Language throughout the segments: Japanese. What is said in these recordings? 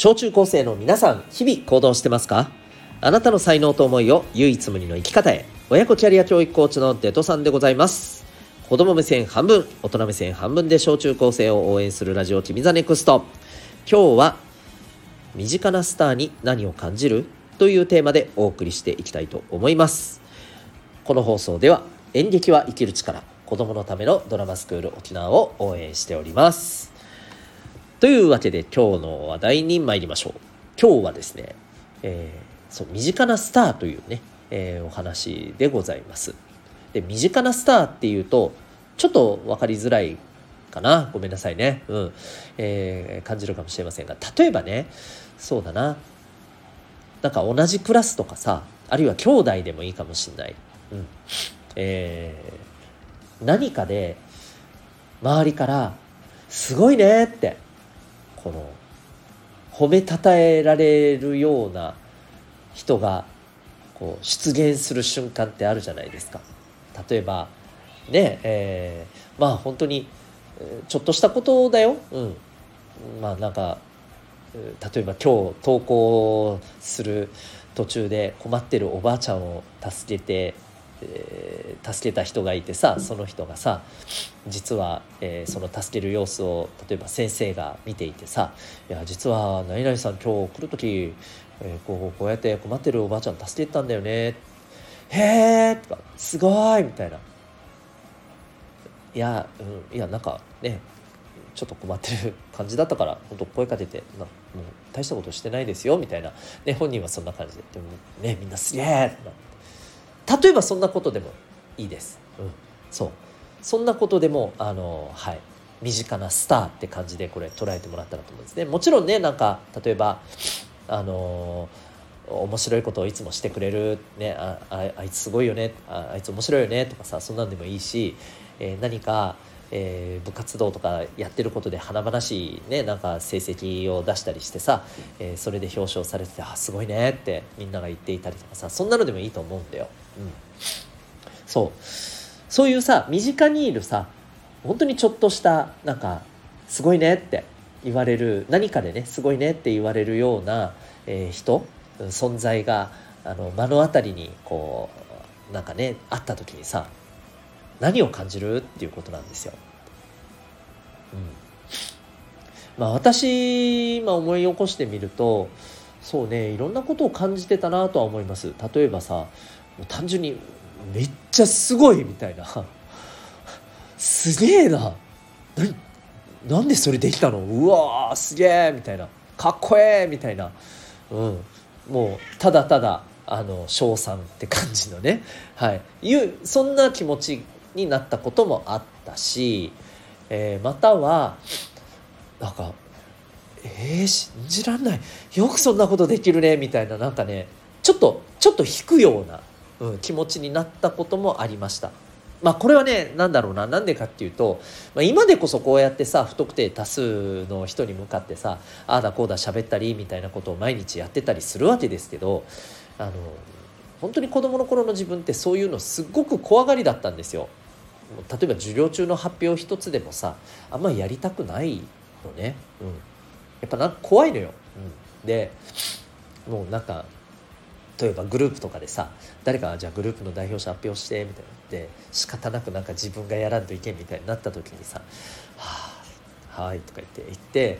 小中高生の皆さん、日々行動してますか？あなたの才能と思いを唯一無二の生き方へ。親子キャリア教育コーチのデトさんでございます。子供目線半分、大人目線半分で小中高生を応援するラジオ君 the NEXT。今日は、身近なスターに何を感じる？というテーマでお送りしていきたいと思います。この放送では、演劇は生きる力、子供のためのドラマスクール沖縄を応援しております。というわけで今日の話題に参りましょう。今日はですね、えー、そう身近なスターというね、えー、お話でございます。で身近なスターっていうとちょっと分かりづらいかな。ごめんなさいね、うん。えー、感じるかもしれませんが例えばねそうだな。なんか同じクラスとかさあるいは兄弟でもいいかもしんない、うん。えー、何かで周りから「すごいね」ってこの褒めたたえられるような人がこう出現する瞬間ってあるじゃないですか。例えばねえー、まあ本当にちょっとしたことだよ。うん、まあなんか例えば今日登校する途中で困ってるおばあちゃんを助けてえー、助けた人がいてさその人がさ実は、えー、その助ける様子を例えば先生が見ていてさ「いや実は何々さん今日来る時、えー、こうこうやって困ってるおばあちゃん助けてたんだよね」へえとか「すごい!」みたいな「いや、うん、いやなんかねちょっと困ってる感じだったから本当声かけてなもう大したことしてないですよ」みたいな、ね、本人はそんな感じででもねみんなすげえってなって。例えばそんなことでもいいです。うん、そうそんなことでもあのはい身近なスターって感じでこれ捉えてもらったらと思うんですね。もちろんねなんか例えばあの面白いことをいつもしてくれる、ね、ああいつすごいよねあいつ面白いよねとかさそんなんでもいいし、えー、何かえー、部活動とかやってることで華々しいねなんか成績を出したりしてさ、えー、それで表彰されてて「あすごいね」ってみんなが言っていたりとかさそんなのでもいいと思うんだよ。うん、そうそういうさ身近にいるさ本当にちょっとしたなんか「すごいね」って言われる何かでね「すごいね」って言われるような、えー、人存在があの目の当たりにこうなんかねあった時にさ何を感じるっていうことなんですよ。うん、まあ私今思い起こしてみるとそうねいろんなことを感じてたなとは思います。例えばさ単純にめっちゃすごいみたいな。すげえな。なんでそれできたの？うわーすげえみたいな。かっこええみたいな、うん、もうただただあの称賛って感じのね、はい、いうそんな気持ちになったこともあったし、えー、またはなんかえー、信じらんないよくそんなことできるねみたいななんかねちょっとちょっと引くような、うん、気持ちになったこともありました。まあこれはね何だろうななんでかっていうと、まあ、今でこそこうやってさ不特定多数の人に向かってさああだこうだ喋ったりみたいなことを毎日やってたりするわけですけどあの本当に子どもの頃の自分ってそういうのすっごく怖がりだったんですよ。例えば授業中の発表一つでもさあんまりやりたくないのね、うん、やっぱなんか怖いのよ。うん、でもうなんか例えばグループとかでさ誰かじゃあグループの代表者発表してみたいな。で仕方なくなんか自分がやらんといけんみたいになった時にさ「はあはい」とか言って言って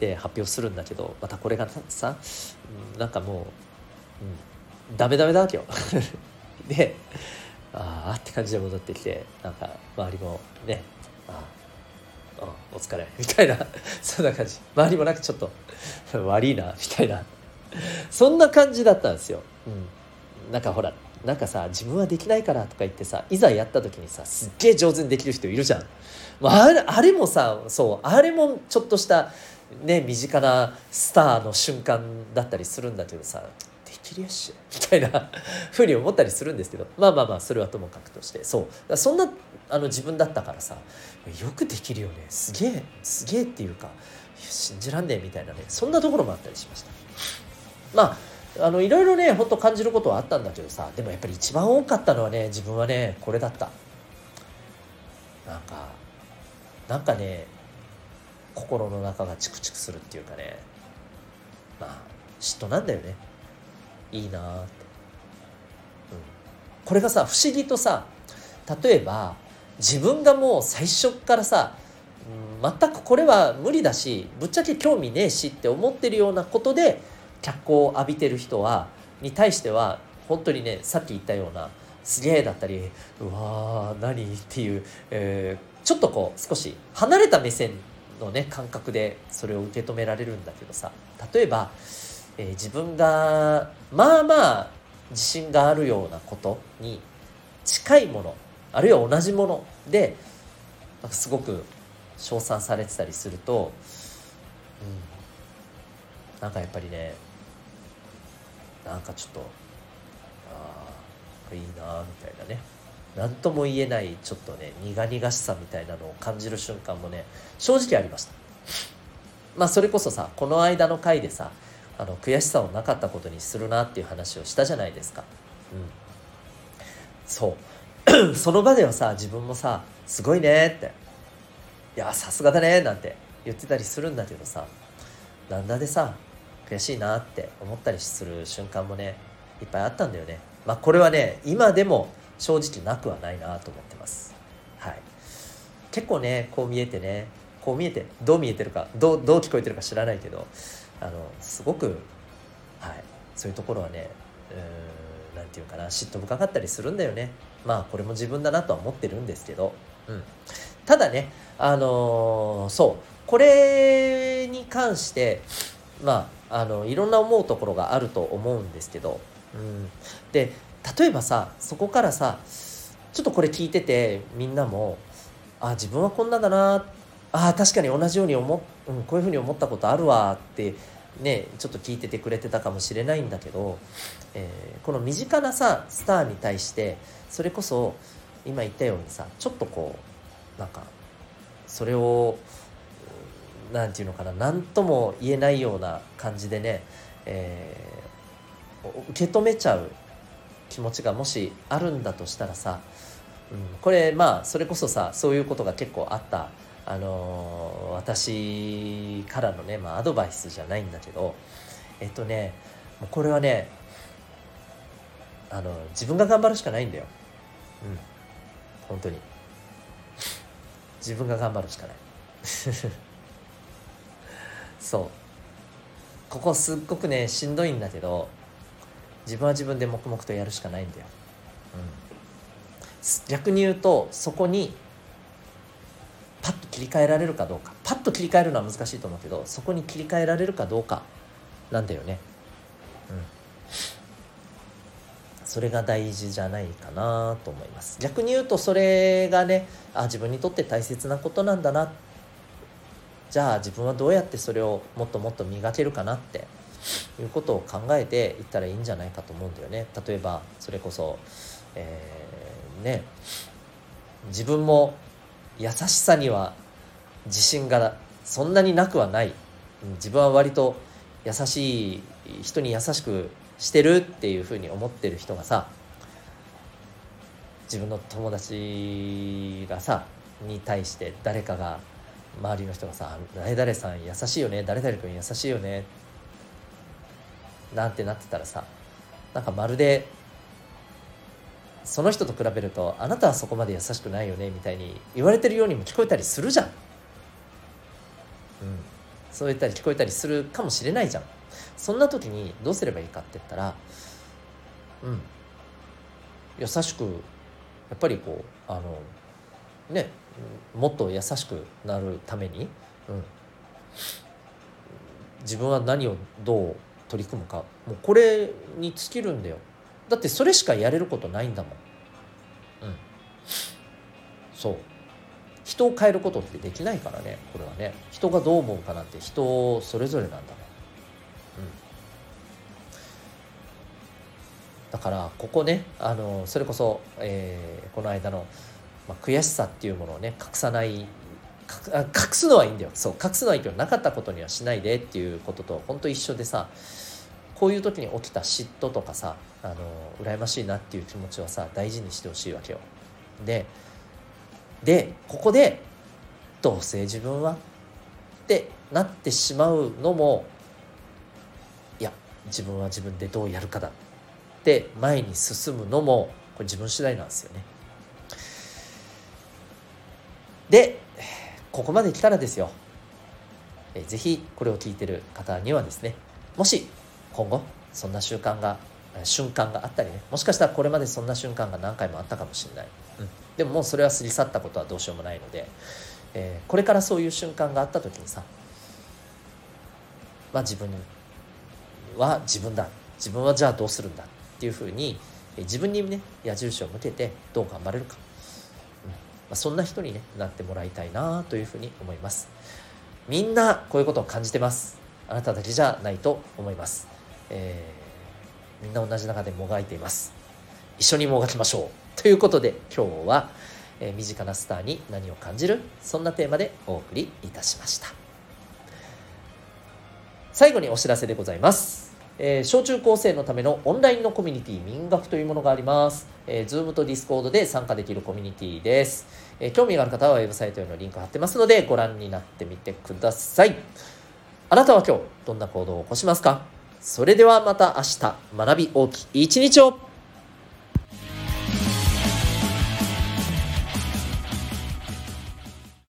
で発表するんだけどまたこれがさなんかもう、うん、ダメダメだわけよ。でああって感じで戻ってきてなんか周りもねああお疲れみたいな そんな感じ。周りもなんかちょっと 悪いなみたいな。そんな感じだったんですよ、うん、なんかほらなんかさ自分はできないからとか言ってさいざやった時にさすっげえ上手にできる人いるじゃん、まあ、あれあれもさそうあれもちょっとしたね身近なスターの瞬間だったりするんだけどさきりやし。みたいなふうに思ったりするんですけど。まあまあまあそれはともかくとして。そう。そんなあの自分だったからさよくできるよね。すげえすげえっていうか信じらんねえみたいなね。そんなところもあったりしました。まああのいろいろねほんと感じることはあったんだけどさでもやっぱり一番多かったのはね自分はねこれだった。なんかなんかね心の中がチクチクするっていうかね。まあ嫉妬なんだよね。いいなって、うん、これがさ不思議とさ例えば自分がもう最初からさ、うん、全くこれは無理だしぶっちゃけ興味ねえしって思ってるようなことで脚光を浴びてる人はに対しては本当にねさっき言ったようなすげえだったりうわー何っていう、えー、ちょっとこう少し離れた目線のね感覚でそれを受け止められるんだけどさ。例えば、えー、自分がまあまあ自信があるようなことに近いものあるいは同じものでなんかすごく称賛されてたりすると、うん、なんかやっぱりねなんかちょっとああいいなみたいなね。何とも言えないちょっとね苦々しさみたいなのを感じる瞬間もね正直ありました。まあそれこそさこの間の回でさあの悔しさをなかったことにするなっていう話をしたじゃないですか。うん。そう。その場ではさ自分もさ「すごいね」って「いやさすがだね」なんて言ってたりするんだけどさなんだでさ悔しいなって思ったりする瞬間もねいっぱいあったんだよね。まあこれはね今でも正直なくはないなと思ってます。はい。結構ねこう見えてねこう見えてどう見えてるかどうどう聞こえてるか知らないけどあのすごくはいそういうところはねうん何て言うかな嫉妬深かったりするんだよね。まあこれも自分だなとは思ってるんですけど、うん、ただねあのー、そうこれに関してまああのいろんな思うところがあると思うんですけど、うん、で例えばさそこからさちょっとこれ聞いててみんなもあ自分はこんなだなあ確かに同じように思、うん、こういうふうに思ったことあるわってねちょっと聞いててくれてたかもしれないんだけど、えー、この身近なさスターに対してそれこそ今言ったようにさちょっとこうなんかそれを何て言うのかな何とも言えないような感じでね、えー、受け止めちゃう気持ちがもしあるんだとしたらさ、うん、これまあそれこそさそういうことが結構あった、あの、私からのね、まあ、アドバイスじゃないんだけどえっとねこれはねあの自分が頑張るしかないんだよ。うん。本当に。自分が頑張るしかない。そう。ここすっごくねしんどいんだけど自分は自分で黙々とやるしかないんだよ、うん、逆に言うとそこにパッと切り替えられるかどうか。パッと切り替えるのは難しいと思うけどそこに切り替えられるかどうかなんだよね。うん。それが大事じゃないかなと思います。逆に言うとそれがねあ自分にとって大切なことなんだな。じゃあ自分はどうやってそれをもっともっと磨けるかなって。いうことを考えていったらいいんじゃないかと思うんだよね。例えばそれこそ、えー、ね。自分も優しさには自信がそんなになくはない。自分は割と優しい人に優しくしてるっていうふうに思ってる人がさ自分の友達がさに対して誰かが周りの人がさ「誰々さん優しいよね誰々君優しいよね」なんてなってたらさなんかまるでその人と比べるとあなたはそこまで優しくないよねみたいに言われてるようにも聞こえたりするじゃん。うん、そう言ったり聞こえたりするかもしれないじゃん。そんな時にどうすればいいかって言ったらうん。優しくやっぱりこうあのねもっと優しくなるために、うん、自分は何をどう取り組むか。もうこれに尽きるんだよ。だってそれしかやれることないんだもん。うん。そう。人を変えることってできないからねこれはね。人がどう思うかなんて人それぞれなんだもん、うん、だからここねあのそれこそ、えー、この間のまあ、悔しさっていうものをね隠さない隠すのはいいんだよ。そう隠すのはいいけどなかったことにはしないでっていうことと本当一緒でさこういう時に起きた嫉妬とかさあの羨ましいなっていう気持ちはさ大事にしてほしいわけよででここでどうせ自分はってなってしまうのもいや自分は自分でどうやるかだって前に進むのもこれ自分次第なんですよね。でここまで来たらですよえぜひこれを聞いてる方にはですねもし今後そんな習慣が瞬間があったりね。もしかしたらこれまでそんな瞬間が何回もあったかもしれない、うん、でももうそれは過ぎ去ったことはどうしようもないので、えー、これからそういう瞬間があった時にさまあ自分は自分だ。自分はじゃあどうするんだ。っていうふうに自分にね矢印を向けてどう頑張れるか、うん。まあ、そんな人に、ね、なってもらいたいなというふうに思います。みんなこういうことを感じてます。あなただけじゃないと思います、えーみんな同じ中でもがいています一緒にもがきましょうということで今日は、えー、身近なスターに何を感じる？そんなテーマでお送りいたしました最後にお知らせでございますえー、小中高生のためのオンラインのコミュニティ民学というものがあります。えー、Zoom と Discord で参加できるコミュニティです。えー、興味がある方はウェブサイトへのリンク貼ってますのでご覧になってみてください。あなたは今日どんな行動を起こしますか？それではまた明日学び大きい一日を。